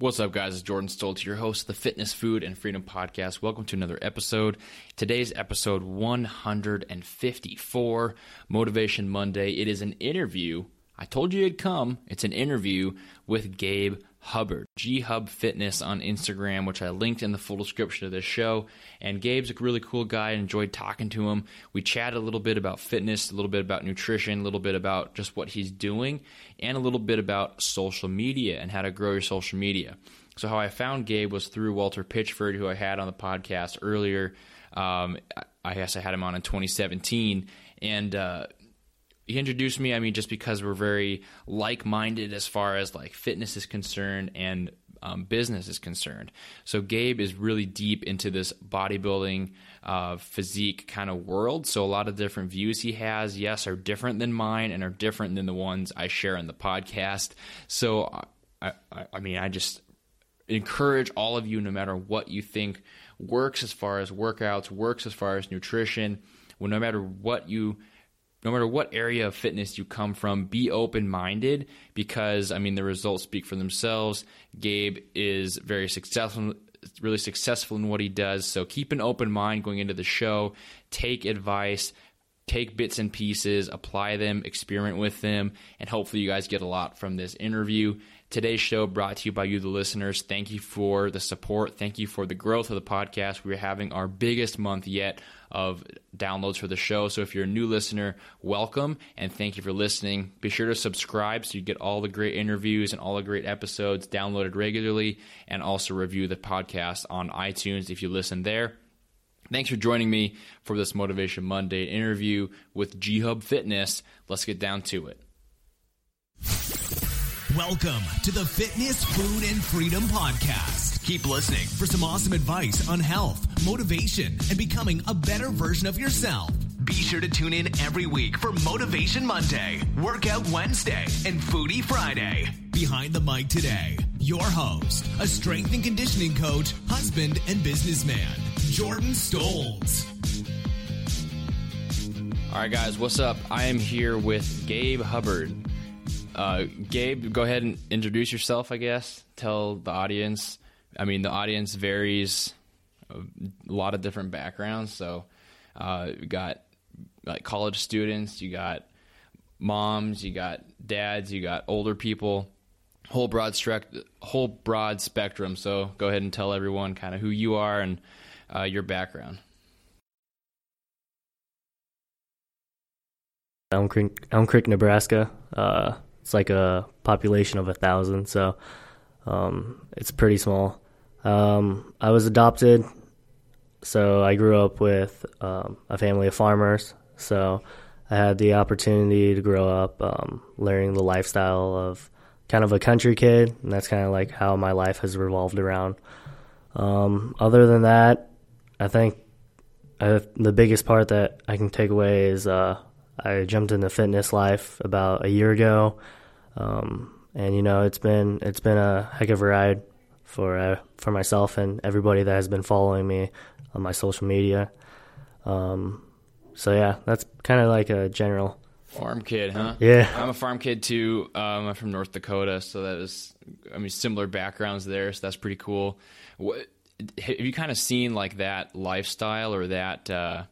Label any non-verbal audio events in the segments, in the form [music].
What's up, guys? It's Jordan Stoltz, your host of the Fitness, Food, and Freedom Podcast. Welcome to another episode. Today's episode 154, Motivation Monday. It is an interview. I told you it'd come. It's an interview with Gabe Hubbard, G Hub Fitness on Instagram, which I linked in the full description of this show. And Gabe's a really cool guy. I enjoyed talking to him. We chatted a little bit about fitness, a little bit about nutrition, a little bit about just what he's doing, and a little bit about social media and how to grow your social media. So, how I found Gabe was through Walter Pitchford, who I had on the podcast earlier. Um, I guess I had him on in 2017. And, uh, he introduced me i mean just because we're very like-minded as far as like fitness is concerned and um, business is concerned. So gabe is really deep into this bodybuilding uh, physique kind of world. So a lot of different views he has yes are different than mine and are different than the ones i share on the podcast. So i, I, I mean i just encourage all of you no matter what you think works as far as workouts works as far as nutrition well, no matter what you no matter what area of fitness you come from, be open minded because, I mean, the results speak for themselves. Gabe is very successful, really successful in what he does. So keep an open mind going into the show, take advice, take bits and pieces, apply them, experiment with them, and hopefully you guys get a lot from this interview. Today's show brought to you by you, the listeners. Thank you for the support. Thank you for the growth of the podcast. We're having our biggest month yet of downloads for the show. So if you're a new listener, welcome and thank you for listening. Be sure to subscribe so you get all the great interviews and all the great episodes downloaded regularly and also review the podcast on iTunes if you listen there. Thanks for joining me for this Motivation Monday interview with G Hub Fitness. Let's get down to it. Welcome to the Fitness, Food, and Freedom Podcast. Keep listening for some awesome advice on health, motivation, and becoming a better version of yourself. Be sure to tune in every week for Motivation Monday, Workout Wednesday, and Foodie Friday. Behind the mic today, your host, a strength and conditioning coach, husband, and businessman, Jordan Stoltz. All right, guys, what's up? I am here with Gabe Hubbard. Uh, Gabe, go ahead and introduce yourself, I guess. Tell the audience. I mean, the audience varies a lot of different backgrounds. So, uh, you got like college students, you got moms, you got dads, you got older people, whole broad strec- whole broad spectrum. So, go ahead and tell everyone kind of who you are and uh, your background. Elm Creek, Elm Creek, Nebraska. Uh, it's like a population of a thousand, so um, it's pretty small. Um, I was adopted, so I grew up with um, a family of farmers. So I had the opportunity to grow up um, learning the lifestyle of kind of a country kid, and that's kind of like how my life has revolved around. Um, other than that, I think I, the biggest part that I can take away is uh, I jumped into fitness life about a year ago. Um, and you know, it's been it's been a heck of a ride for uh, for myself and everybody that has been following me on my social media. Um, so yeah, that's kind of like a general farm kid, huh? Yeah, I'm a farm kid too. Um, I'm from North Dakota, so that is, I mean, similar backgrounds there. So that's pretty cool. What have you kind of seen like that lifestyle or that uh,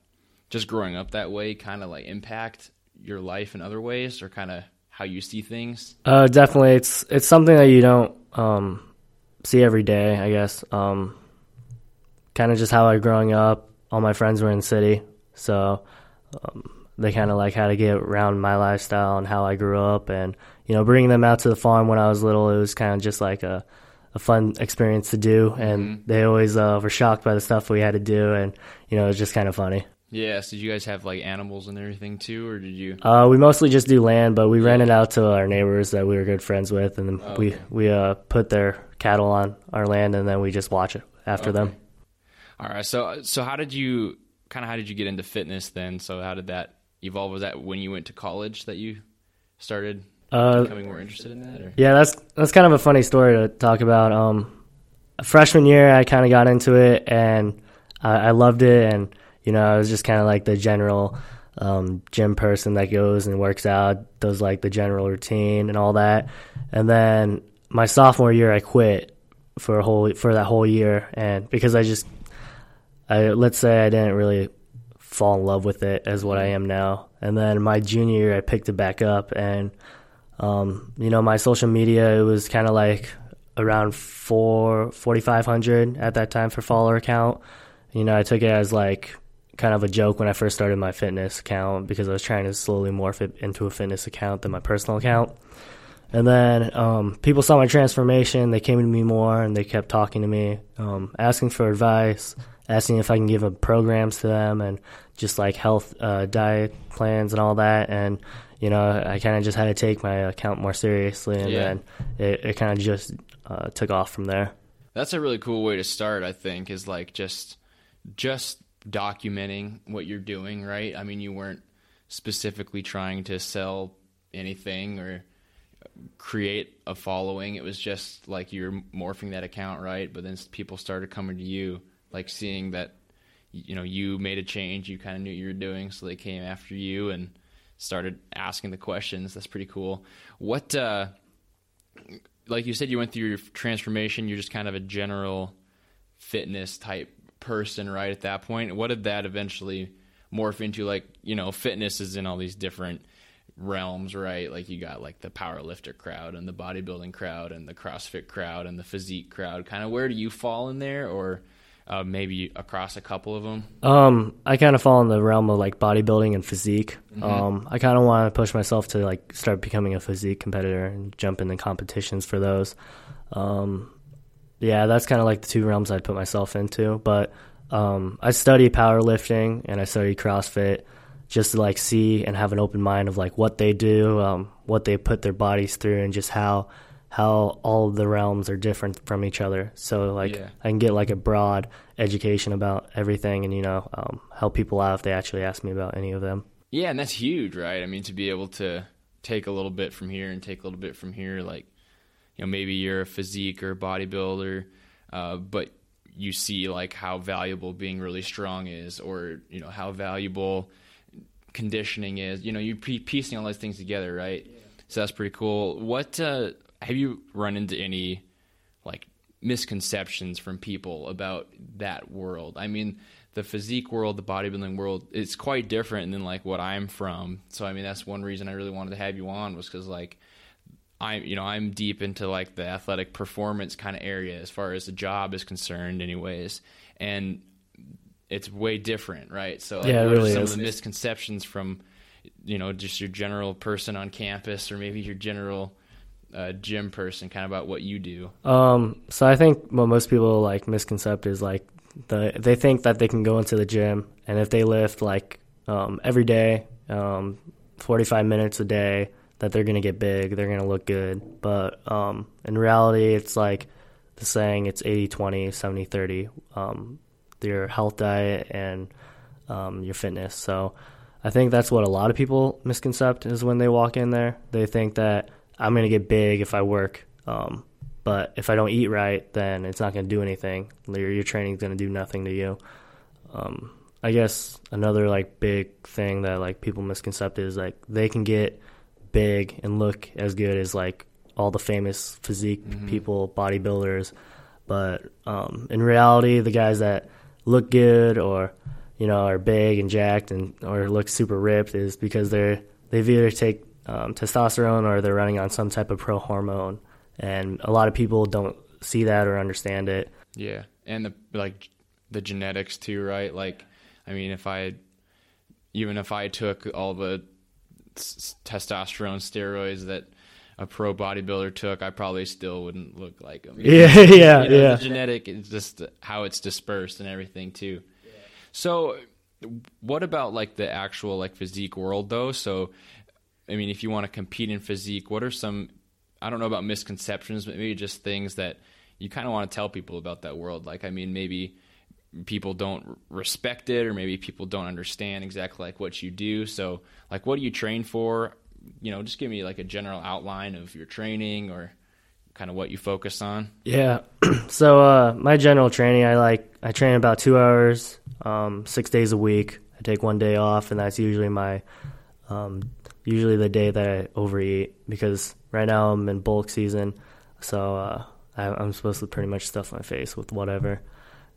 just growing up that way kind of like impact your life in other ways, or kind of how you see things? Uh, definitely, it's it's something that you don't um, see every day. I guess. Um, kind of just how I growing up. All my friends were in city, so um, they kind of like how to get around my lifestyle and how I grew up, and you know, bringing them out to the farm when I was little, it was kind of just like a a fun experience to do, and mm-hmm. they always uh, were shocked by the stuff we had to do, and you know, it was just kind of funny. Yes. Did you guys have like animals and everything too, or did you? Uh, we mostly just do land, but we yeah. rented out to our neighbors that we were good friends with, and oh, we okay. we uh, put their cattle on our land, and then we just watch it after okay. them. All right. So so how did you kind of how did you get into fitness then? So how did that evolve? Was that when you went to college that you started uh, becoming more interested in that? Or? Yeah, that's that's kind of a funny story to talk about. Um, freshman year, I kind of got into it, and I, I loved it, and you know, I was just kind of like the general um, gym person that goes and works out, does like the general routine and all that. And then my sophomore year, I quit for a whole for that whole year, and because I just, I let's say I didn't really fall in love with it as what I am now, and then my junior year I picked it back up, and um, you know my social media it was kind of like around four forty five hundred at that time for follower count. You know I took it as like kind of a joke when I first started my fitness account because I was trying to slowly morph it into a fitness account than my personal account. And then um, people saw my transformation. They came to me more and they kept talking to me, um, asking for advice, asking if I can give them programs to them and just like health uh, diet plans and all that. And, you know, I kind of just had to take my account more seriously. And Yeah. then it, it kind of just uh, took off from there. That's a really cool way to start, I think, is like just just documenting what you're doing, right? I mean, you weren't specifically trying to sell anything or create a following. It was just like you're morphing that account, right? But then people started coming to you, like seeing that you know you made a change, you kind of knew you were doing, so they came after you and started asking the questions. That's pretty cool. What uh like you said you went through your transformation, you're just kind of a general fitness type person right at that point. What did that eventually morph into like, you know, fitness is in all these different realms, right? Like you got like the power lifter crowd and the bodybuilding crowd and the CrossFit crowd and the physique crowd. Kind of where do you fall in there or uh, maybe across a couple of them? Um, I kind of fall in the realm of like bodybuilding and physique. Um, I kind of want to push myself to like start becoming a physique competitor and jump into competitions for those. Um, yeah, that's kind of like the two realms I'd put myself into. But um, I study powerlifting and I study CrossFit just to like see and have an open mind of like what they do, um, what they put their bodies through, and just how how all of the realms are different from each other. So like Yeah. I can get like a broad education about everything, and you know um, help people out if they actually ask me about any of them. Yeah, and that's huge, right? I mean, to be able to take a little bit from here and take a little bit from here, like, you know, maybe you're a physique or a bodybuilder, uh, but you see like how valuable being really strong is, or you know how valuable conditioning is. You know, you pe- piecing all those things together, right? So that's pretty cool. What uh, have you run into any like misconceptions from people about that world. I mean, the physique world, the bodybuilding world, it's quite different than like what I'm from. So I mean, that's one reason I really wanted to have you on was because like I'm, you know, I'm deep into like the athletic performance kind of area as far as the job is concerned, anyways, and it's way different, right? So like, Yeah, it what are really some is. of the misconceptions from you know just your general person on campus or maybe your general uh, gym person kind of about what you do Um, so I think what most people like misconcept is like the they think that they can go into the gym and if they lift like um, every day, um, 45 minutes a day, that they're gonna get big, they're gonna look good. But um, in reality, it's like the saying it's 80 20, 70 30. Um, your health diet and um, your fitness. So I think that's what a lot of people misconcept is when they walk in there. They think that I'm going to get big if I work. Um, but if I don't eat right, then it's not going to do anything. Your, your training's going to do nothing to you. Um, I guess another like big thing that like people misconcept is like they can get big and look as good as like all the famous physique people, bodybuilders. But um, in reality, the guys that look good or you know are big and jacked and or look super ripped is because they're they've either take um, testosterone or they're running on some type of pro hormone, and a lot of people don't see that or understand it. Yeah, and the like the genetics too, right? Like, I mean, if I even if I took all the s- testosterone steroids that a pro bodybuilder took, I probably still wouldn't look like him. Yeah, [laughs] yeah, You know, yeah. The genetic is just how it's dispersed and everything too. So, what about like the actual like physique world though? So, I mean, if you want to compete in physique, what are some I don't know about misconceptions, but maybe just things that you kind of want to tell people about that world. Like, I mean, maybe people don't respect it, or maybe people don't understand exactly like what you do. So, like, what do you train for? You know, just give me like a general outline of your training or kind of what you focus on. Yeah. [clears throat] so uh, my general training, I like I train about two hours, um, six days a week. I take one day off, and that's usually my um, usually the day that I overeat because right now I'm in bulk season, so uh, I, I'm supposed to pretty much stuff my face with whatever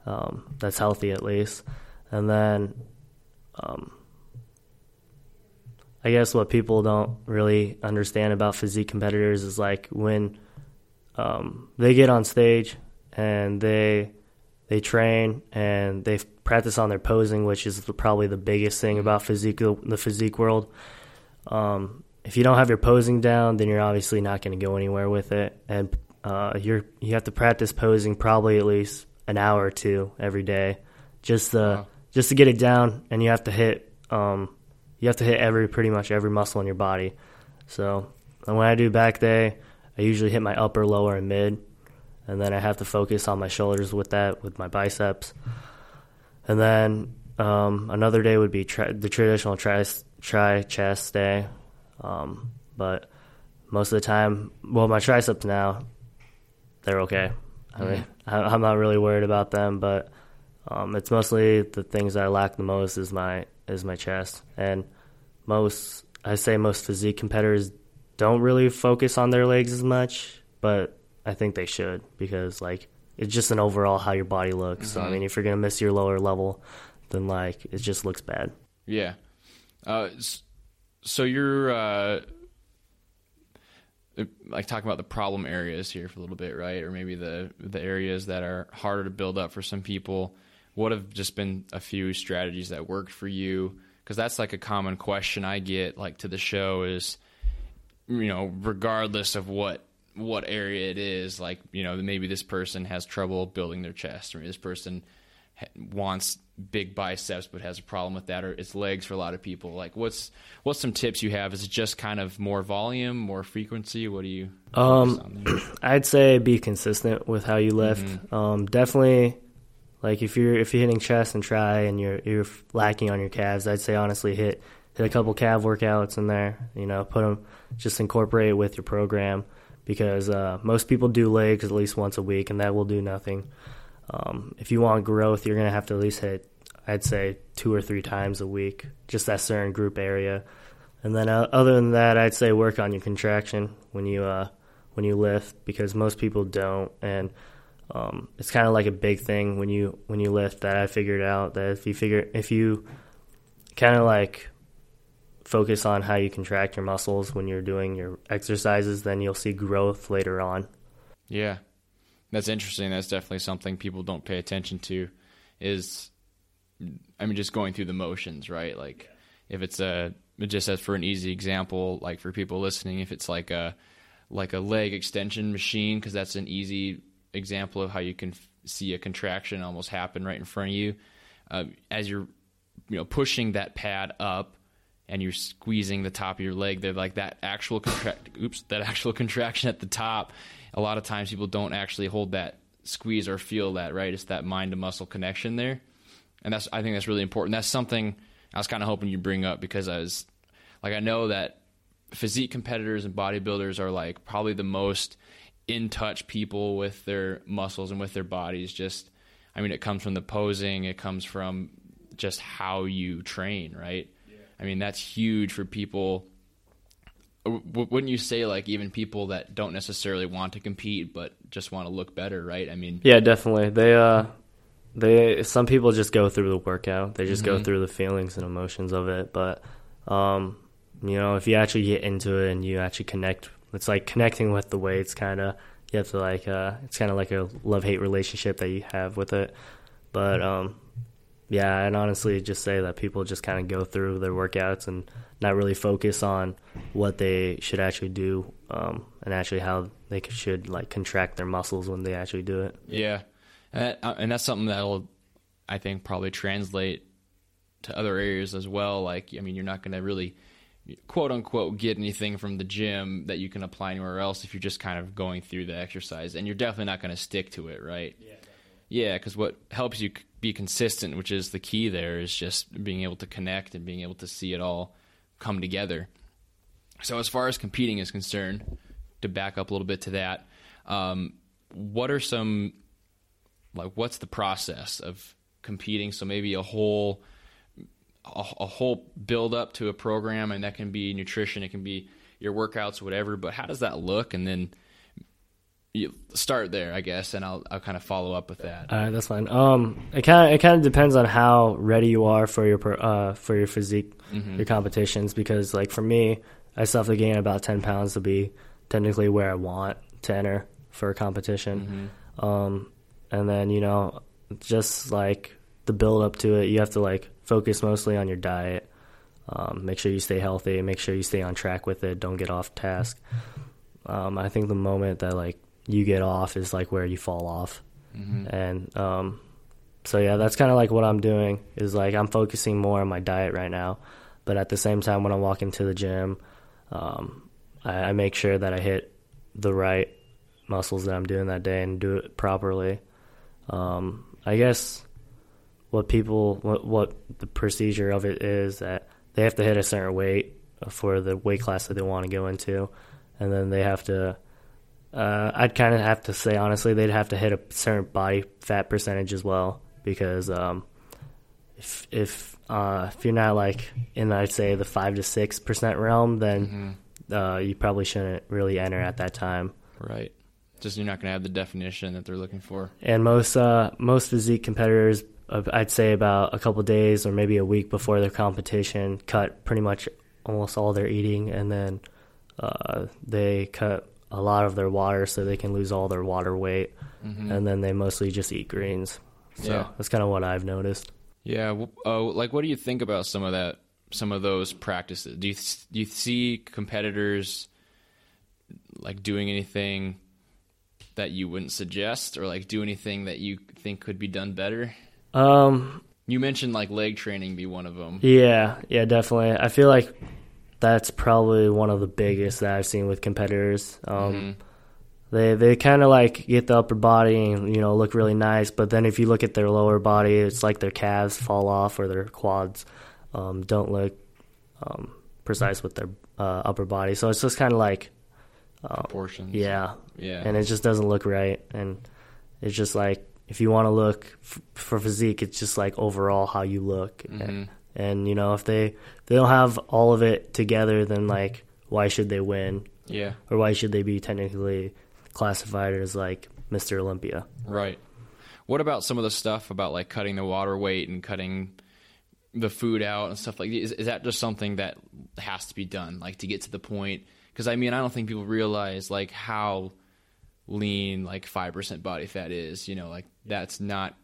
um, that's healthy at least, and then um, I guess what people don't really understand about physique competitors is like when um, they get on stage and they they train and they practice on their posing, which is the, probably the biggest thing about physique the physique world. Um, if you don't have your posing down, then you're obviously not going to go anywhere with it, and uh, you're you have to practice posing probably at least an hour or two every day, just to wow. just to get it down, and you have to hit um, you have to hit every pretty much every muscle in your body. So when I do back day, I usually hit my upper, lower, and mid, and then I have to focus on my shoulders with that with my biceps, and then um, another day would be tri- the traditional tri tri chest day, um, but most of the time, well, my triceps now, they're okay. I mean. I, am not really worried about them, but um, it's mostly the things I lack the most is my is my chest. And most, I say most physique competitors don't really focus on their legs as much, but I think they should because like it's just an overall how your body looks. Mm-hmm. So I mm-hmm. mean, if you're gonna miss your lower level, then like it just looks bad. Yeah. Uh, so you're uh, Uh, like talking about the problem areas here for a little bit, right? Or maybe the the areas that are harder to build up for some people what have just been a few strategies that worked for you? Because that's like a common question I get like to the show is, you know, regardless of what what area it is, like you know, maybe this person has trouble building their chest, or this person wants big biceps but has a problem with that or it's legs for a lot of people like what's what's some tips you have is it just kind of more volume more frequency what do you um [clears throat] i'd say be consistent with how you lift mm-hmm. um definitely like if you're if you're hitting chest and try and you're you're lacking on your calves, I'd say honestly hit hit a couple calf workouts in there. You know, put them just incorporate it with your program because uh, most people do legs at least once a week, and that will do nothing. Um, if you want growth, you're gonna have to at least hit I'd say two or three times a week, just that certain group area. And then uh, other than that, I'd say work on your contraction when you uh, when you lift because most people don't and um, it's kind of like a big thing when you when you lift that I figured out that if you figure if you kind of like focus on how you contract your muscles when you're doing your exercises, then you'll see growth later on. Yeah, that's interesting. That's definitely something people don't pay attention to. Is I mean, just going through the motions, right? Like if it's a just as for an easy example, like for people listening, if it's like a like a leg extension machine, because that's an easy example of how you can f- see a contraction almost happen right in front of you. Uh, as you're, you know, pushing that pad up and you're squeezing the top of your leg, they're like that actual [laughs] oops, that actual contraction at the top. A lot of times people don't actually hold that squeeze or feel that. Right, it's that mind to muscle connection there, and that's I think that's really important. That's something I was kind of hoping you bring up because I was like I know that physique competitors and bodybuilders are like probably the most in touch people with their muscles and with their bodies. Just, I mean, it comes from the posing, it comes from just how you train, right? I mean, that's huge for people. Wouldn't you say, like, even people that don't necessarily want to compete but just want to look better, right? I mean, yeah, definitely. They, uh, they, some people just go through the workout, they just mm-hmm. go through the feelings and emotions of it. But, um, you know, if you actually get into it and you actually connect it's like connecting with the weights kind of you have to like uh it's kind of like a love hate relationship that you have with it but um yeah and honestly just say that people just kind of go through their workouts and not really focus on what they should actually do um and actually how they should like contract their muscles when they actually do it. Yeah. And, that, uh, and that's something that'll i think probably translate to other areas as well. Like i mean you're not going to really quote unquote get anything from the gym that you can apply anywhere else if you're just kind of going through the exercise and you're definitely not going to stick to it right? Yeah yeah because what helps you be consistent which is the key there is just being able to connect and being able to see it all come together so as far as competing is concerned to back up a little bit to that um, what are some like what's the process of competing so maybe a whole a, a whole build up to a program, and that can be nutrition, it can be your workouts, whatever. But how does that look? And then you start there, I guess, and I'll I'll kind of follow up with that. All right, that's fine. Um, it kind of it kind of depends on how ready you are for your per- uh for your physique, your competitions. Because like for me, I still have to gain about ten pounds to be technically where I want to enter for a competition. Um, and then you know, just like the build up to it, you have to like focus mostly on your diet. Um, make sure you stay healthy. Make sure you stay on track with it. Don't get off task. Um, I think the moment that like you get off is like where you fall off, and um, so yeah, that's kind of like what I'm doing. Is like I'm focusing more on my diet right now, but at the same time, when I'm walking to the gym, um, I, I make sure that I hit the right muscles that I'm doing that day and do it properly. Um, I guess what people what what the procedure of it is that they have to hit a certain weight for the weight class that they want to go into, and then they have to. Uh, I'd kind of have to say honestly, they'd have to hit a certain body fat percentage as well because um, if if uh, if you're not like in I'd say the five to six percent realm, then uh, you probably shouldn't really enter at that time. Right. Just you're not going to have the definition that they're looking for. And most uh, most physique competitors, uh, I'd say about a couple days or maybe a week before their competition, cut pretty much almost all their eating, and then uh, they cut a lot of their water so they can lose all their water weight, and then they mostly just eat greens. So Yeah. that's kind of what I've noticed. Yeah. Oh, like what do you think about some of that? Some of those practices. Do you do you see competitors like doing anything that you wouldn't suggest, or like do anything that you think could be done better? Um, You mentioned like leg training be one of them. Yeah, yeah, definitely. I feel like that's probably one of the biggest that I've seen with competitors. Um, They they kind of like get the upper body and you know look really nice, but then if you look at their lower body, it's like their calves fall off or their quads um, don't look um, precise with their uh, upper body. So it's just kind of like Proportions. yeah, Yeah. and it just doesn't look right. And it's just like if you want to look f- for physique, it's just like overall how you look. And, and you know, if they if they don't have all of it together, then like why should they win, Yeah. or why should they be technically classified as like Mr. Olympia? Right. What about some of the stuff about like cutting the water weight and cutting the food out and stuff like? Is, is that just something that has to be done, like to get to the point? Because I mean, I don't think people realize like how lean like five percent body fat is. You know, like that's not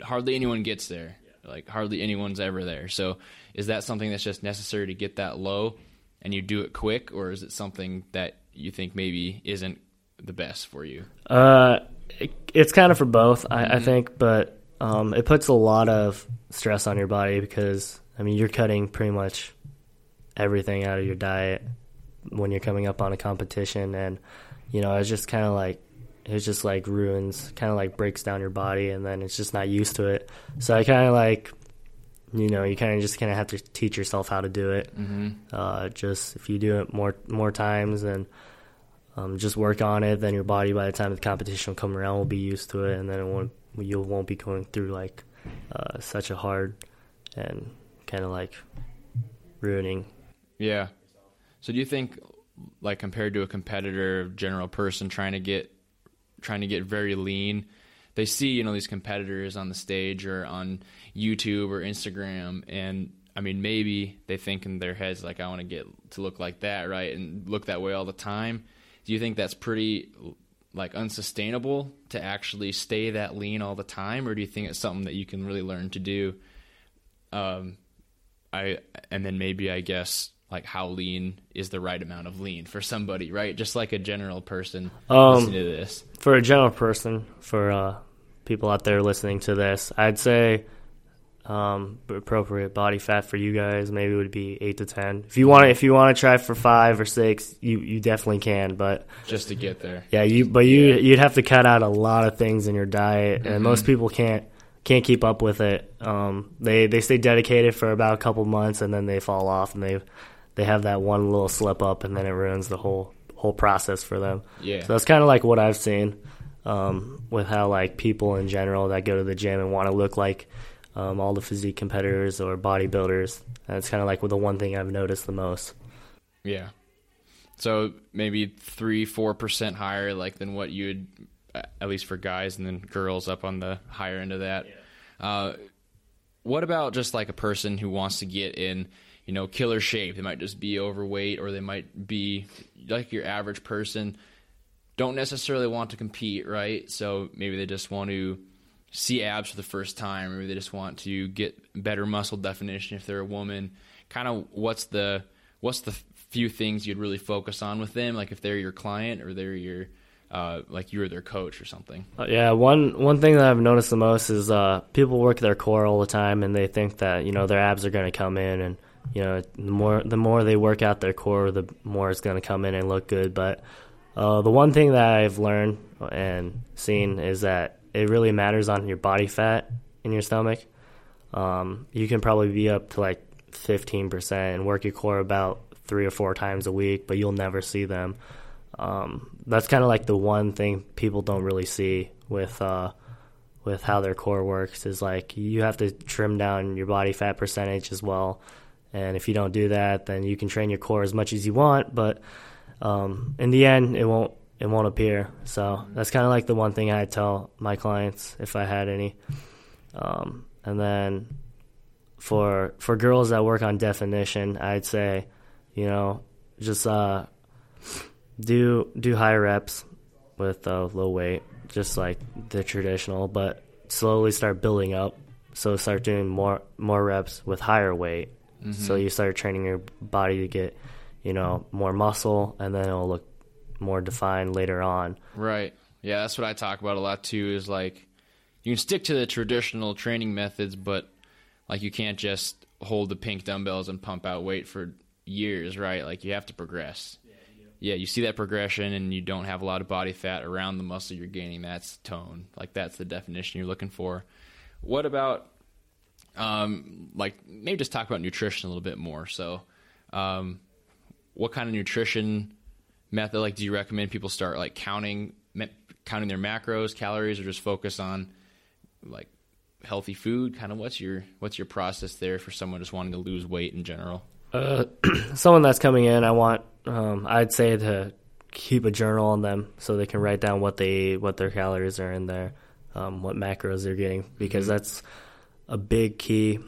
hardly anyone gets there. Like hardly anyone's ever there. So is that something that's just necessary to get that low, and you do it quick, or is it something that you think maybe isn't the best for you? Uh, it, it's kind of for both, I, I think, but um, it puts a lot of stress on your body because I mean you're cutting pretty much everything out of your diet when you're coming up on a competition, and you know it's just kind of like it's just like ruins, kind of like breaks down your body, and then it's just not used to it. So I kind of like. You know, you kind of just kind of have to teach yourself how to do it. Mm-hmm. Uh, just if you do it more more times, and um, just work on it. Then your body, by the time the competition will come around, will be used to it, and then it won't you won't be going through like uh, such a hard and kind of like ruining. Yeah. So do you think, like compared to a competitor, general person trying to get trying to get very lean, they see you know these competitors on the stage or on YouTube or Instagram, and I mean maybe they think in their heads like I want to get to look like that, right, and look that way all the time. Do you think that's pretty like unsustainable to actually stay that lean all the time, or do you think it's something that you can really learn to do? Um, I and then maybe I guess like how lean is the right amount of lean for somebody, right? Just like a general person Um, listening to this. For a general person, for uh, people out there listening to this, I'd say um, appropriate body fat for you guys maybe would be eight to ten. If you want, if you want to try for five or six, you you definitely can, but. Just to get there. Yeah, you but you you'd have to cut out a lot of things in your diet, and most people can't can't keep up with it. Um, they they stay dedicated for about a couple months, and then they fall off, and they they have that one little slip up, and then it ruins the whole whole process for them. Yeah. So that's kind of like what I've seen um, with how like people in general that go to the gym and want to look like um, all the physique competitors or bodybuilders. That's kind of like the one thing I've noticed the most. Yeah. So maybe three, four percent higher, like than what you would, at least for guys, and then girls up on the higher end of that. Uh, what about just like a person who wants to get in, you know, killer shape? They might just be overweight, or they might be like your average person. Don't necessarily want to compete, right? So maybe they just want to see abs for the first time, maybe they just want to get better muscle definition if they're a woman. Kind of what's the what's the few things you'd really focus on with them, like if they're your client or they're your uh, like you're their coach or something. Uh, yeah, one one thing that I've noticed the most is uh, people work their core all the time, and they think that you know their abs are going to come in, and you know the more the more they work out their core, the more it's going to come in and look good. But uh, the one thing that I've learned and seen is that it really matters on your body fat in your stomach. Um, you can probably be up to like 15% and work your core about three or four times a week, but you'll never see them. Um, that's kind of like the one thing people don't really see with uh, with how their core works is like you have to trim down your body fat percentage as well. And if you don't do that, then you can train your core as much as you want, but um, in the end, it won't it won't appear. So that's kind of like the one thing I tell my clients if I had any. Um, and then for for girls that work on definition, I'd say, you know, just uh, do do high reps with uh, low weight, just like the traditional, but slowly start building up. So start doing more more reps with higher weight. Mm-hmm. So you start training your body to get, you know, more muscle, and then it'll look more defined later on. Right. Yeah, that's what I talk about a lot too. Is like you can stick to the traditional training methods, but like you can't just hold the pink dumbbells and pump out weight for years, right? Like you have to progress yeah, you see that progression and you don't have a lot of body fat around the muscle you're gaining. That's tone. Like that's the definition you're looking for. What about um, like maybe just talk about nutrition a little bit more. So, um, what kind of nutrition method like do you recommend people start like counting counting their macros, calories, or just focus on like healthy food? Kind of what's your what's your process there for someone just wanting to lose weight in general? Uh, [clears throat] someone that's coming in, I want um, I'd say to keep a journal on them so they can write down what they what their calories are in there, um, what macros they're getting because mm-hmm. that's a big key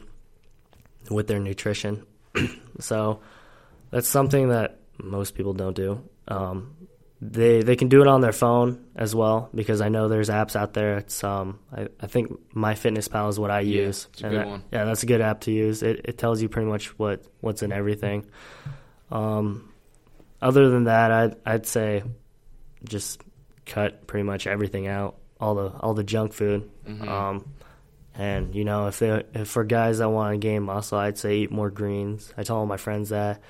with their nutrition. [clears throat] so that's something that most people don't do. Um, they they can do it on their phone as well because I know there's apps out there. It's um I, I think MyFitnessPal is what I yeah, use. It's a good that, one. Yeah, that's a good app to use. It it tells you pretty much what what's in everything. Um, other than that, I'd I'd say just cut pretty much everything out, all the all the junk food. Mm-hmm. Um, and you know, if they if for guys that want to gain muscle, I'd say eat more greens. I tell all my friends that.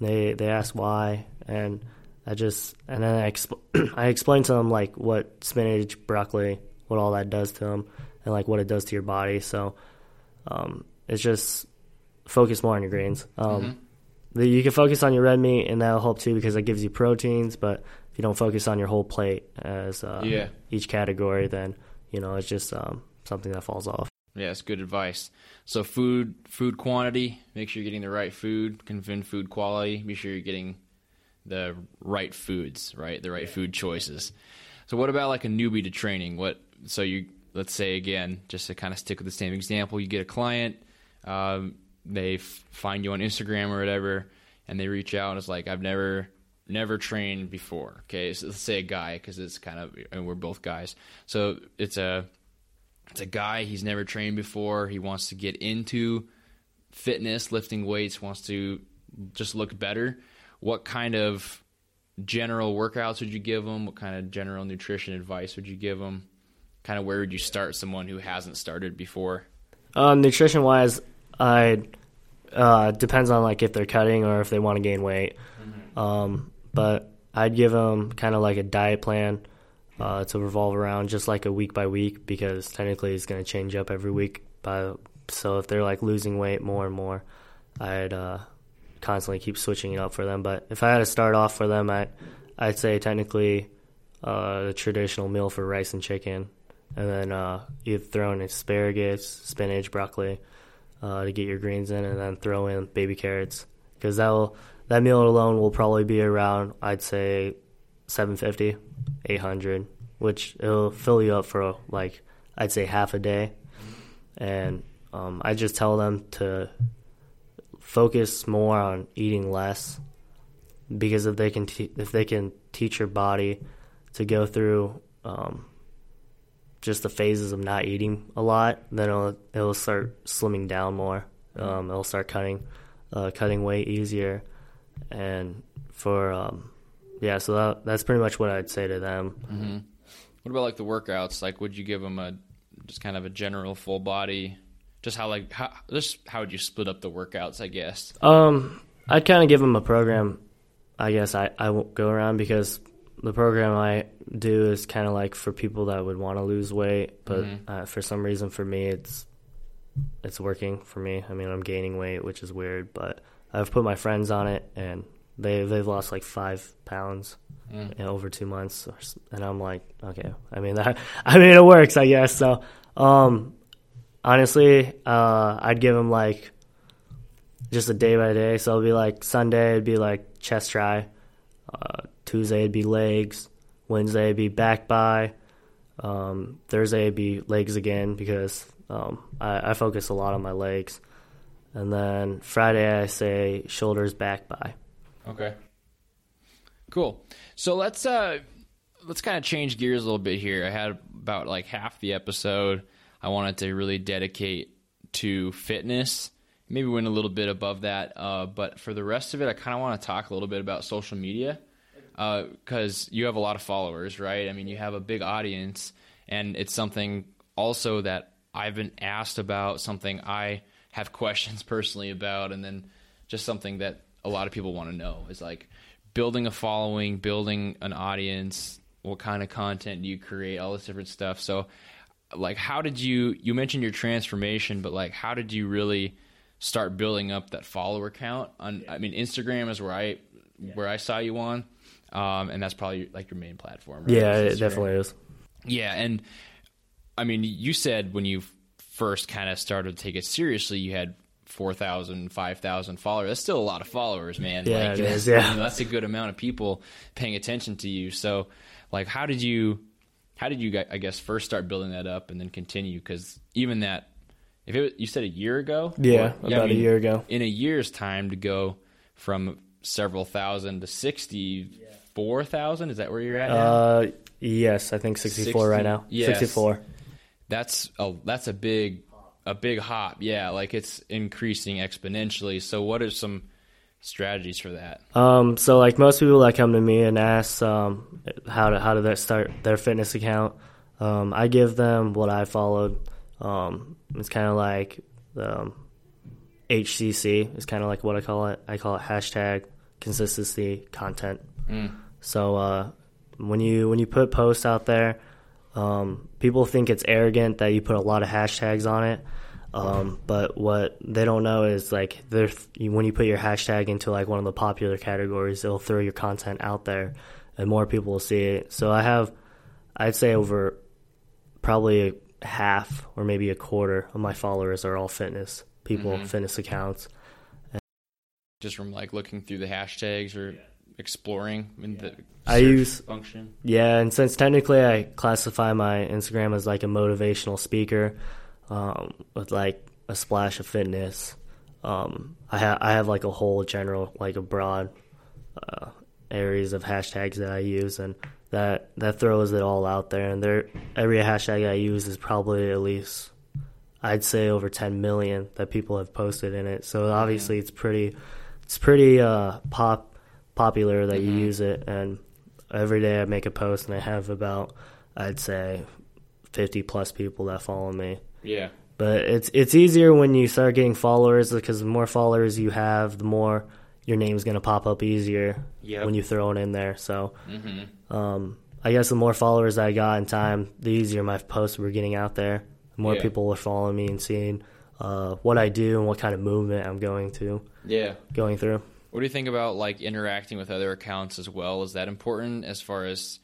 They they ask why, and I just and then I expl- [clears throat] I explain to them like what spinach, broccoli, what all that does to them, and like what it does to your body. So um, it's just focus more on your greens. Um, mm-hmm the, you can focus on your red meat, and that'll help too because it gives you proteins. But if you don't focus on your whole plate as uh, yeah. each category, then you know it's just um, something that falls off. Yeah, it's good advice. So food, food quantity. Make sure you're getting the right food. Confirm food quality. Be sure you're getting the right foods, right? The right food choices. So what about like a newbie to training? What? So you let's say again, just to kind of stick with the same example, you get a client. Um, they f- find you on Instagram or whatever, and they reach out and it's like, I've never never trained before. Okay, so let's say a guy because it's kind of and we're both guys. So it's a it's a guy. He's never trained before. He wants to get into fitness, lifting weights. Wants to just look better. What kind of general workouts would you give him? What kind of general nutrition advice would you give him? Kind of where would you start someone who hasn't started before? Um, nutrition wise, I uh, depends on like if they're cutting or if they want to gain weight. Mm-hmm. Um, but I'd give them kind of like a diet plan uh, to revolve around just like a week by week because technically it's going to change up every week. By so if they're like losing weight more and more, I'd uh, constantly keep switching it up for them. But if I had to start off for them, I I'd say technically uh, traditional meal for rice and chicken, and then uh, you throw in asparagus, spinach, broccoli uh, to get your greens in, and then throw in baby carrots because that'll that meal alone will probably be around I'd say 750, 800, which it'll fill you up for like I'd say half a day, and um, I just tell them to focus more on eating less because if they can te- if they can teach your body to go through um, just the phases of not eating a lot, then it'll it'll start slimming down more. Um, it'll start cutting uh, cutting weight easier, and for um, yeah, so that, that's pretty much what I'd say to them. Mm-hmm. What about like the workouts? Like, would you give them a just kind of a general full body? Just how like how just how would you split up the workouts? I guess. Um, I'd kind of give them a program. I guess I I won't go around because the program I do is kind of like for people that would want to lose weight, but mm-hmm. uh, for some reason for me it's it's working for me. I mean, I'm gaining weight, which is weird, but I've put my friends on it and they they've lost like five pounds mm. in over two months, and I'm like, okay. I mean [laughs] that I mean it works, I guess. So, um, honestly, uh, I'd give them like just a day by day. So it'd be like Sunday, it'd be like chest try. Uh, Tuesday it'd be legs. Wednesday it'd be back by. Um, Thursday it'd be legs again because um, I, I, focus a lot on my legs. And then Friday I say shoulders back by. Okay. Cool. So let's uh let's kind of change gears a little bit here. I had about like half the episode I wanted to really dedicate to fitness. Maybe went a little bit above that, uh, but for the rest of it, I kind of want to talk a little bit about social media because uh, you have a lot of followers, right? I mean, you have a big audience, and it's something also that I've been asked about, something I have [laughs] questions personally about, and then just something that a lot of people want to know is like building a following, building an audience, what kind of content do you create, all this different stuff. So, like, how did you? You mentioned your transformation, but like, how did you really start building up that follower count? On, I mean, Instagram is where I where I saw you on um, and that's probably like your main platform. Right? Yeah, it definitely is. Yeah, and I mean, you said when you first kind of started to take it seriously, you had 4,000, 5,000 followers. That's still a lot of followers, man. Yeah, like, it [laughs] is. Yeah, you know, that's a good amount of people paying attention to you. So, like, how did you, how did you, I guess, first start building that up and then continue? Because even that, if it was, you said a year ago, yeah, about yeah, I mean, a year ago, in a year's time to go from several thousand to sixty four thousand. Is that where you're at? Now? Uh, yes, I think sixty four right now. Yes. Sixty four. That's a that's a big a big hop. Yeah, like it's increasing exponentially. So, what are some strategies for that? Um, so like most people that come to me and ask um, how to how do they start their fitness account, um, I give them what I followed. Um, it's kind of like um, HCC. It's kind of like what I call it. I call it hashtag consistency content. Mm. So uh, when you when you put posts out there, um, people think it's arrogant that you put a lot of hashtags on it. Um, but what they don't know is like when you put your hashtag into like one of the popular categories, it'll throw your content out there, and more people will see it. So I have, I'd say over probably half or maybe a quarter of my followers are all fitness people, mm-hmm. fitness accounts. Just from like looking through the hashtags or exploring in the I use function. Yeah, and since technically I classify my Instagram as like a motivational speaker, um, with like a splash of fitness, um, I have I have like a whole general like a broad uh, areas of hashtags that I use, and that that throws it all out there. And there, every hashtag I use is probably at least I'd say over 10 million that people have posted in it. So obviously it's pretty it's pretty uh, pop popular that mm-hmm. you use it, and every day I make a post and I have about I'd say fifty plus people that follow me. Yeah. But it's it's easier when you start getting followers because the more followers you have, the more your name's gonna pop up easier yep. when you throw it in there. So, mm-hmm. um, I guess the more followers I got in time, the easier my posts were getting out there. The more yeah. people were following me and seeing uh, what I do and what kind of movement I'm going to. Yeah. Going through. What do you think about like interacting with other accounts as well? Is that important as far as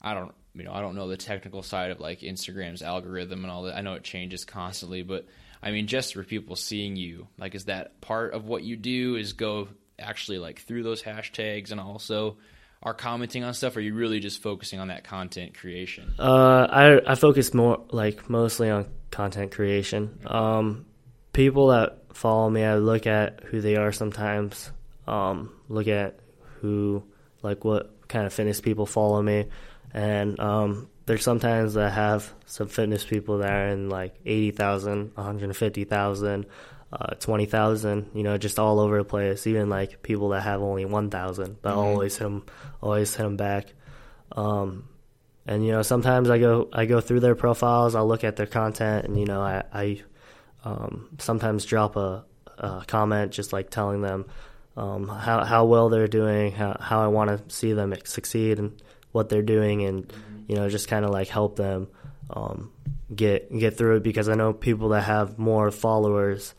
I don't you know I don't know the technical side of like Instagram's algorithm and all that. I know it changes constantly, but I mean just for people seeing you, like is that part of what you do? Is go actually like through those hashtags and also are commenting on stuff? Or are you really just focusing on that content creation? Uh, I I focus more like mostly on content creation. Um, people that follow me, I look at who they are sometimes. Um, look at who like what kind of fitness people follow me, and um, there's sometimes that have some fitness people that are in like 80,000, 150,000, uh, 20,000, you know, just all over the place. Even like people that have only 1,000, but Mhm. always hit them, always hit them back. Um, and you know, sometimes I go, I go through their profiles, I'll look at their content, and you know, I, I um, sometimes drop a, a comment just like telling them um, how how well they're doing, how how I want to see them succeed, and what they're doing, and you know, just kind of like help them um, get get through it because I know people that have more followers,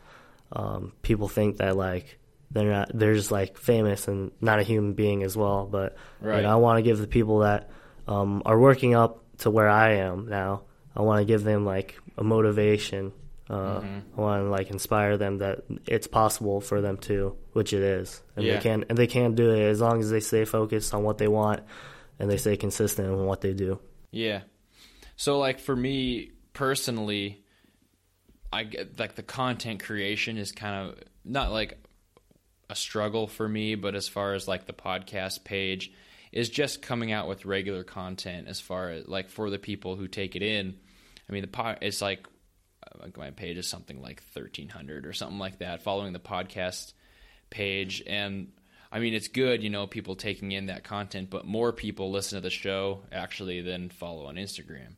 um, people think that like they're not they're just like famous and not a human being as well. But you know, I want to give the people that um, are working up to where I am now. I want to give them like a motivation. Uh, I want to like inspire them that it's possible for them too, which it is, and Yeah. they can and they can do it as long as they stay focused on what they want and they stay consistent in what they do. Yeah. So like for me personally, I get like the content creation is kind of not like a struggle for me, but as far as like the podcast page is just coming out with regular content as far as like for the people who take it in. I mean the pod it's like like my page is something like 1300 or something like that following the podcast page and I mean it's good, you know, people taking in that content, but more people listen to the show actually than follow on Instagram.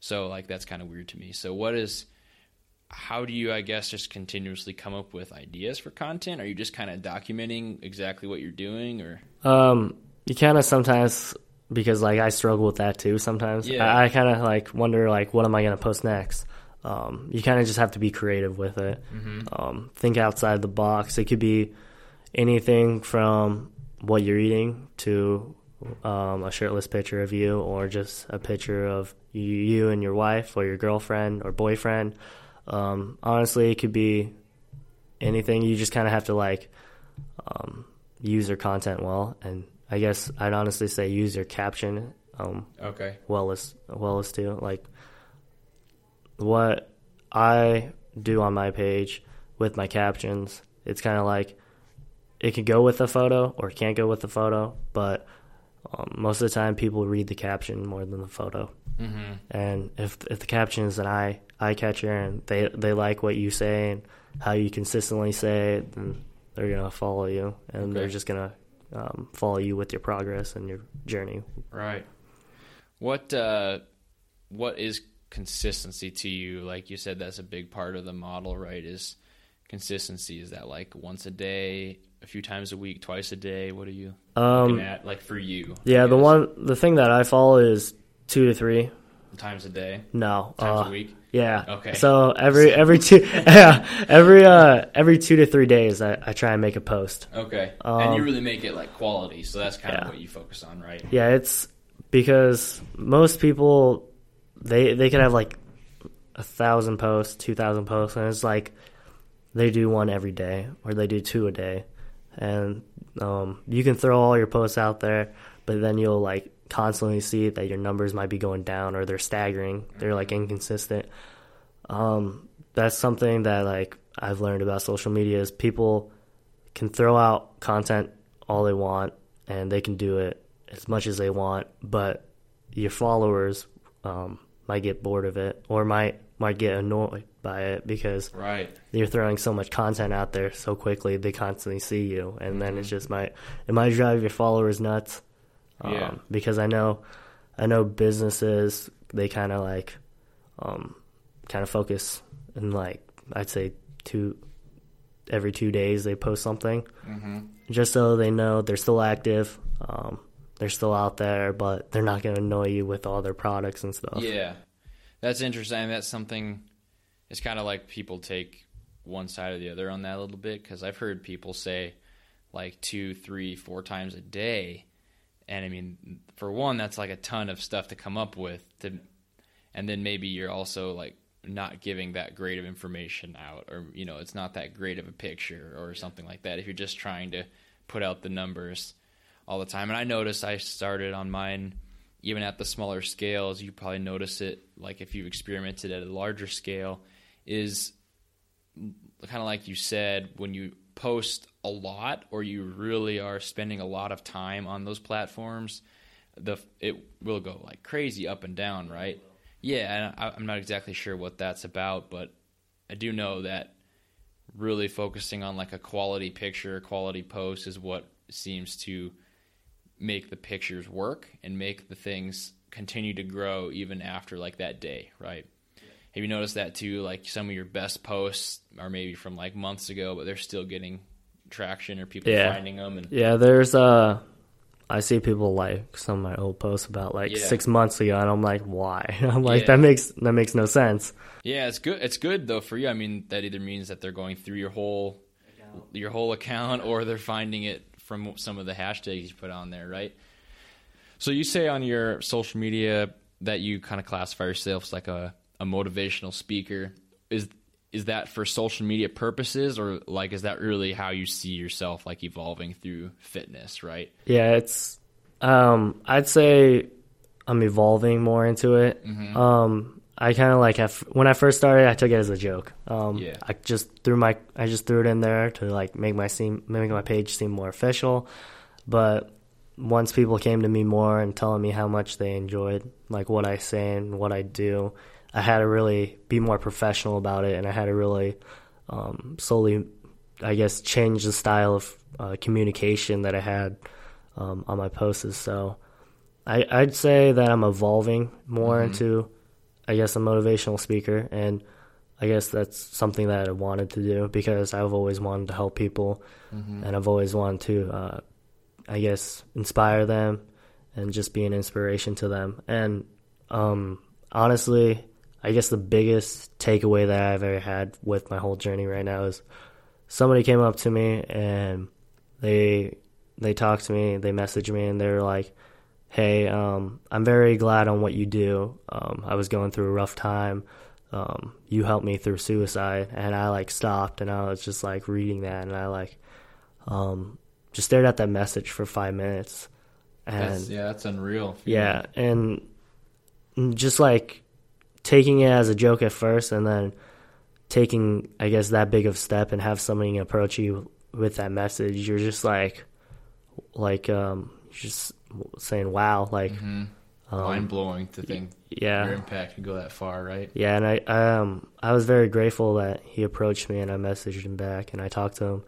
So like that's kind of weird to me. So what is how do you I guess just continuously come up with ideas for content? Are you just kind of documenting exactly what you're doing or Um, you kind of sometimes because like I struggle with that too. Sometimes Yeah. I, I kind of like wonder like what am I gonna post next. Um, you kind of just have to be creative with it. Um, think outside the box. It could be anything from what you're eating to um, a shirtless picture of you, or just a picture of you, you and your wife, or your girlfriend or boyfriend. Um, honestly, it could be anything. You just kind of have to like um, use your content well, and I guess I'd honestly say use your caption um, Okay. well as well as too. Like what I do on my page with my captions, it's kind of like it can go with the photo or it can't go with the photo, but um, most of the time people read the caption more than the photo. Mhm. And if if the caption is an eye eye catcher and they they like what you say and how you consistently say it, then they're gonna follow you and they're just gonna um, follow you with your progress and your journey. Right. What uh what is consistency to you? Like you said that's a big part of the model, right? Is consistency is that like once a day, a few times a week, twice a day? What are you Um, looking at like for you? Yeah, the one the thing that I follow is two to three. times a day, No, times uh, a week. Yeah. Okay. So every every two [laughs] yeah every uh every two to three days I, I try and make a post. Okay. and you Um, really make it like quality, so that's kind yeah. of what you focus on, right? Yeah, it's because most people they they could have like a thousand posts, two thousand posts, and it's like they do one every day or they do two a day, and um, you can throw all your posts out there, but then you'll like constantly see that your numbers might be going down or they're staggering, they're like inconsistent. Um, that's something that like I've learned about social media is people can throw out content all they want and they can do it as much as they want, but your followers um, might get bored of it or might might get annoyed by it because Right. you're throwing so much content out there so quickly they constantly see you and then it's just might it might drive your followers nuts um, Yeah. because i know i know businesses they kind of like um, kind of focus and like i'd say two every two days they post something Mm-hmm. just so they know they're still active um, they're still out there but they're not going to annoy you with all their products and stuff Yeah, that's interesting. That's something. It's kind of like people take one side or the other on that a little bit because I've heard people say like two, three, four times a day, and I mean, for one, that's like a ton of stuff to come up with. To, and then maybe you're also like not giving that great of information out, or you know, it's not that great of a picture or something like that. If you're just trying to put out the numbers all the time. And I noticed I started on mine even at the smaller scales. You probably notice it like if you've experimented at a larger scale is kind of like you said when you post a lot or you really are spending a lot of time on those platforms the it will go like crazy up and down right yeah I, i'm not exactly sure what that's about but i do know that really focusing on like a quality picture quality post is what seems to make the pictures work and make the things continue to grow even after like that day right have you noticed that too? Like some of your best posts are maybe from like months ago, but they're still getting traction or people Yeah. finding them. And Yeah, there's uh I see people like some of my old posts about like Yeah. six months ago, and I'm like, why? [laughs] I'm like, Yeah. that makes that makes no sense. yeah, it's good. It's good though for you. I mean, that either means that they're going through your whole your whole account, or they're finding it from some of the hashtags you put on there, right? So you say on your social media that you kind of classify yourself as like a, a motivational speaker. Is is that for social media purposes, or like is that really how you see yourself like evolving through fitness, right? Yeah, it's um I'd say I'm evolving more into it. Mm-hmm. Um I kind of like have when I first started, I took it as a joke. Um Yeah. I just threw my I just threw it in there to like make my seem make my page seem more official. But once people came to me more and telling me how much they enjoyed like what I say and what I do, I had to really be more professional about it, and I had to really um, slowly, I guess, change the style of uh, communication that I had um, on my posts. So I, I'd say that I'm evolving more into, I guess, a motivational speaker, and I guess that's something that I wanted to do because I've always wanted to help people, and I've always wanted to, uh, I guess, inspire them and just be an inspiration to them. And um, honestly, I guess the biggest takeaway that I've ever had with my whole journey right now is somebody came up to me and they they talked to me, they messaged me, and they were like, "Hey, um, I'm very glad on what you do. Um, I was going through a rough time. Um, you helped me through suicide." And I like stopped and I was just like reading that, and I like um, just stared at that message for five minutes, and That's, yeah, that's unreal. yeah, and just like taking it as a joke at first, and then taking, I guess, that big of step and have somebody approach you with that message, you're just like, like, um, just saying, "Wow!" Like, mind blowing to think yeah, your impact could go that far, right? yeah, and I um I was very grateful that he approached me and I messaged him back and I talked to him,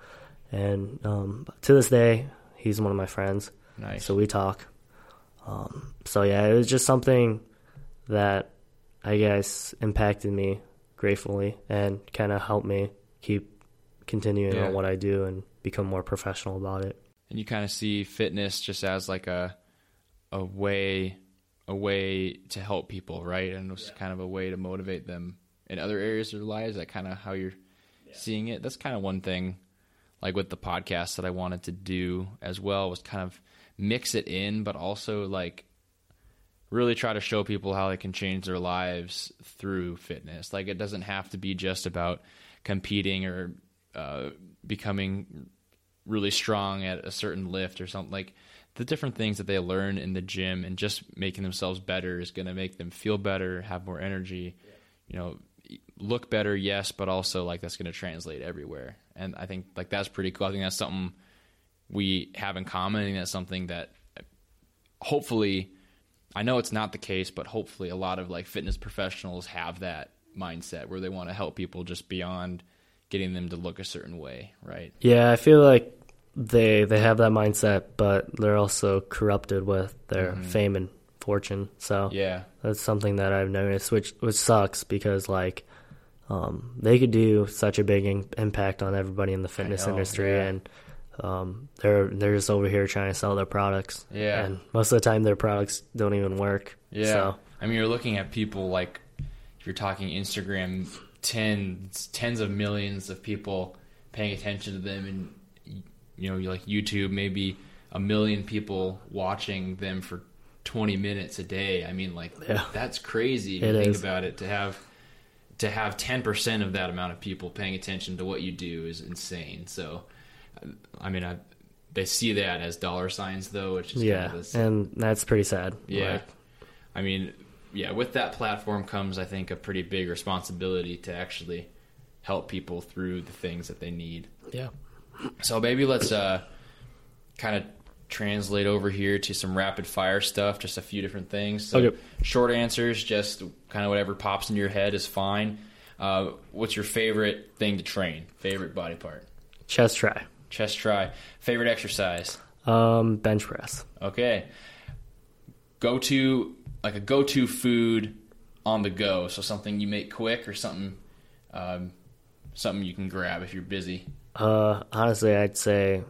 and um to this day he's one of my friends. Nice. So we talk. Um, so yeah, it was just something that I guess impacted me gratefully and kind of helped me keep continuing Yeah. on what I do and become more professional about it. And you kind of see fitness just as like a a way a way to help people, right? And it's kind of a way to motivate them in other areas of their lives. That kind of how you're seeing it. That's kind of one thing, like with the podcast that I wanted to do as well, was kind of mix it in, but also like really try to show people how they can change their lives through fitness. Like it doesn't have to be just about competing or uh, becoming really strong at a certain lift or something like the different things that they learn in the gym and just making themselves better is going to make them feel better have more energy you know look better yes but also like that's going to translate everywhere. And i think like that's pretty cool. I think that's something we have in common. And that's something that hopefully i know it's not the case but hopefully a lot of like fitness professionals have that mindset where they want to help people just beyond getting them to look a certain way right Yeah, I feel like they they have that mindset, but they're also corrupted with their fame and fortune. So yeah that's something that I've noticed, which which sucks because like um, they could do such a big in- impact on everybody in the fitness know, industry, yeah. and um, they're they're just over here trying to sell their products. Yeah. and most of the time their products don't even work. Yeah. So, I mean, you're looking at people like if you're talking Instagram, tens tens of millions of people paying attention to them, and you know, like YouTube, maybe a million people watching them for 20 minutes a day. I mean, like Yeah. that's crazy. It you think is. about it, to have to have 10% of that amount of people paying attention to what you do is insane. So, I mean, I they see that as dollar signs though, which is Yeah, kind of this, and that's pretty sad. yeah. Like, I mean, yeah, with that platform comes, I think, a pretty big responsibility to actually help people through the things that they need. yeah. So maybe let's uh, kind of translate over here to some rapid fire stuff, just a few different things. So Okay. short answers, just kind of whatever pops into your head is fine. Uh, what's your favorite thing to train? Favorite body part? Chest try. Chest try. Favorite exercise? Um, bench press. Okay. Go to like a go to food on the go. So something you make quick or something um, something you can grab if you're busy. Uh, honestly, I'd say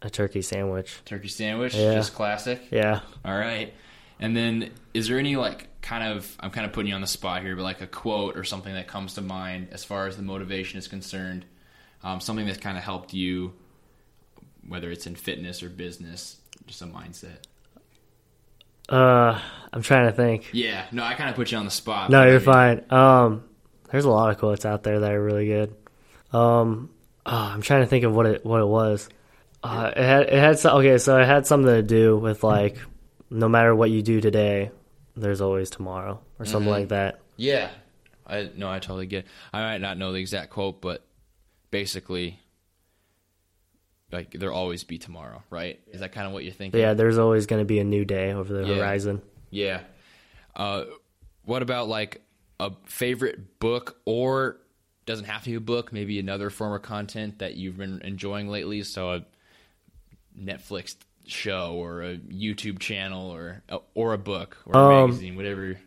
a turkey sandwich. Turkey sandwich, Yeah. just classic. Yeah. All right. And then is there any like kind of I'm kind of putting you on the spot here, but like a quote or something that comes to mind as far as the motivation is concerned? Um, something that's kind of helped you, whether it's in fitness or business, just a mindset. Uh, I'm trying to think. Yeah, no, I kind of put you on the spot. No, you're fine. Um, there's a lot of quotes out there that are really good. Um, oh, I'm trying to think of what it what it was. Uh, it had it had so, okay, so it had something to do with like no matter what you do today, there's always tomorrow or something like that. Yeah, I no, I totally get. I might not know the exact quote, but basically, like there'll always be tomorrow, right? Is that kind of what you're thinking? Yeah, there's always going to be a new day over the Yeah. horizon. Yeah. Uh, what about like a favorite book or doesn't have to be a book, maybe another form of content that you've been enjoying lately? So a Netflix show or a YouTube channel or or a book or a Um, magazine, whatever.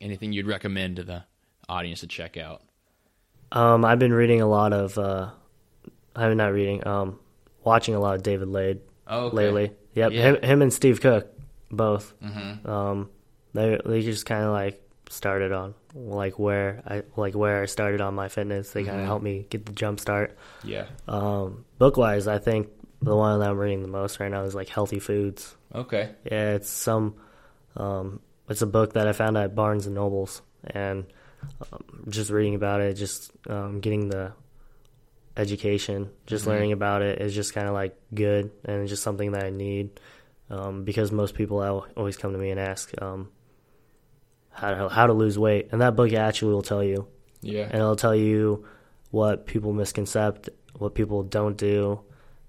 Anything you'd recommend to the audience to check out? Um, I've been reading a lot of. Uh, I'm not reading. Um, watching a lot of David Laid Oh, okay. lately. Yep, Yeah. him, him and Steve Cook, both. Mm-hmm. Um, they they just kind of like started on like where I like where I started on my fitness. They Mm-hmm. kind of helped me get the jump start. Yeah. Um, book wise, I think the one that I'm reading the most right now is like Healthy Foods. Okay. Yeah, it's some. Um, it's a book that I found at Barnes and Nobles, and um, just reading about it, just um, getting the education, just learning about it is just kind of like good, and it's just something that I need um, because most people al- always come to me and ask um, how to how to lose weight, and that book actually will tell you, Yeah. and it'll tell you what people misconcept, what people don't do.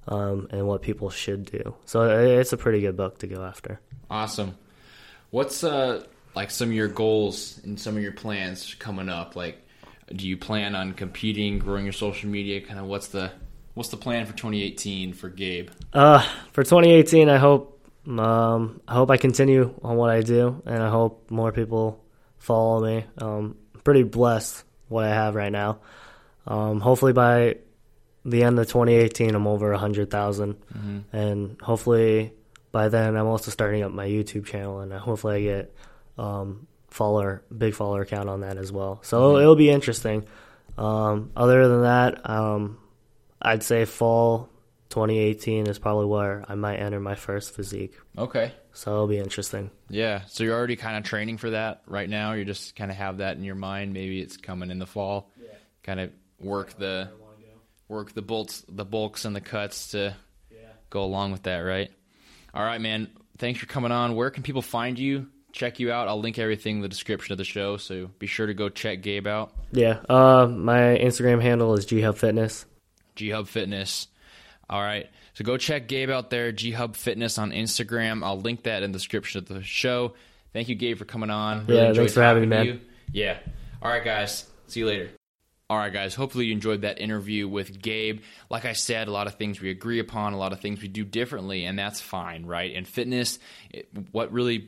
Um, and what people should do. So uh, it's a pretty good book to go after. Awesome. What's uh like some of your goals and some of your plans coming up? Like, do you plan on competing, growing your social media? Kind of what's the what's the plan for 2018 for Gabe? Uh, for 2018, I hope um, I hope I continue on what I do, and I hope more people follow me. Um, I'm pretty blessed what I have right now. Um, hopefully by the end of 2018, I'm over 100,000, and hopefully by then I'm also starting up my YouTube channel, and hopefully I get um, follower big follower count on that as well. So it'll be interesting. Um, other than that, um, I'd say fall 2018 is probably where I might enter my first physique. Okay. So it'll be interesting. Yeah. So you're already kind of training for that right now. You just kind of have that in your mind. Maybe it's coming in the fall. Yeah. Kind of work the work the bolts, the bulks, and the cuts to go along with that, right? All right, man. Thanks for coming on. Where can people find you? Check you out. I'll link everything in the description of the show, so be sure to go check Gabe out. Yeah. Uh, my Instagram handle is G Hub Fitness. G Hub Fitness. All right. So go check Gabe out there, G Hub Fitness on Instagram. I'll link that in the description of the show. Thank you, Gabe, for coming on. Yeah, thanks for having me, man. you. Yeah. All right, guys. See you later. All right, guys. Hopefully you enjoyed that interview with Gabe. Like I said, a lot of things we agree upon, a lot of things we do differently, and that's fine, right? In fitness, it, what really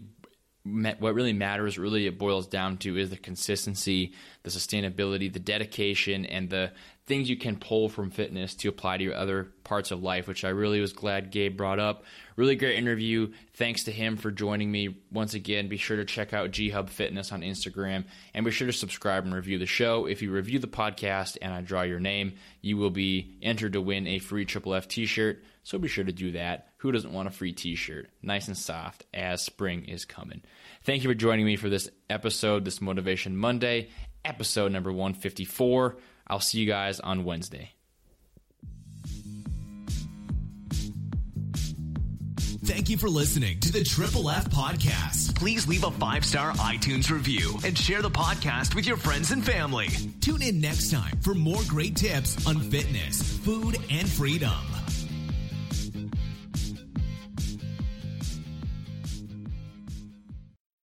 what really matters, really it boils down to is the consistency, the sustainability, the dedication, and the things you can pull from fitness to apply to your other parts of life, which I really was glad Gabe brought up. Really great interview. Thanks to him for joining me once again. Be sure to check out G Hub Fitness on Instagram and be sure to subscribe and review the show. If you review the podcast and I draw your name, you will be entered to win a free Triple F t shirt. So be sure to do that. Who doesn't want a free t shirt? Nice and soft as spring is coming. Thank you for joining me for this episode, this Motivation Monday, episode number 154. I'll see you guys on Wednesday. Thank you for listening to the Triple F Podcast. Please leave a five star iTunes review and share the podcast with your friends and family. Tune in next time for more great tips on fitness, food, and freedom.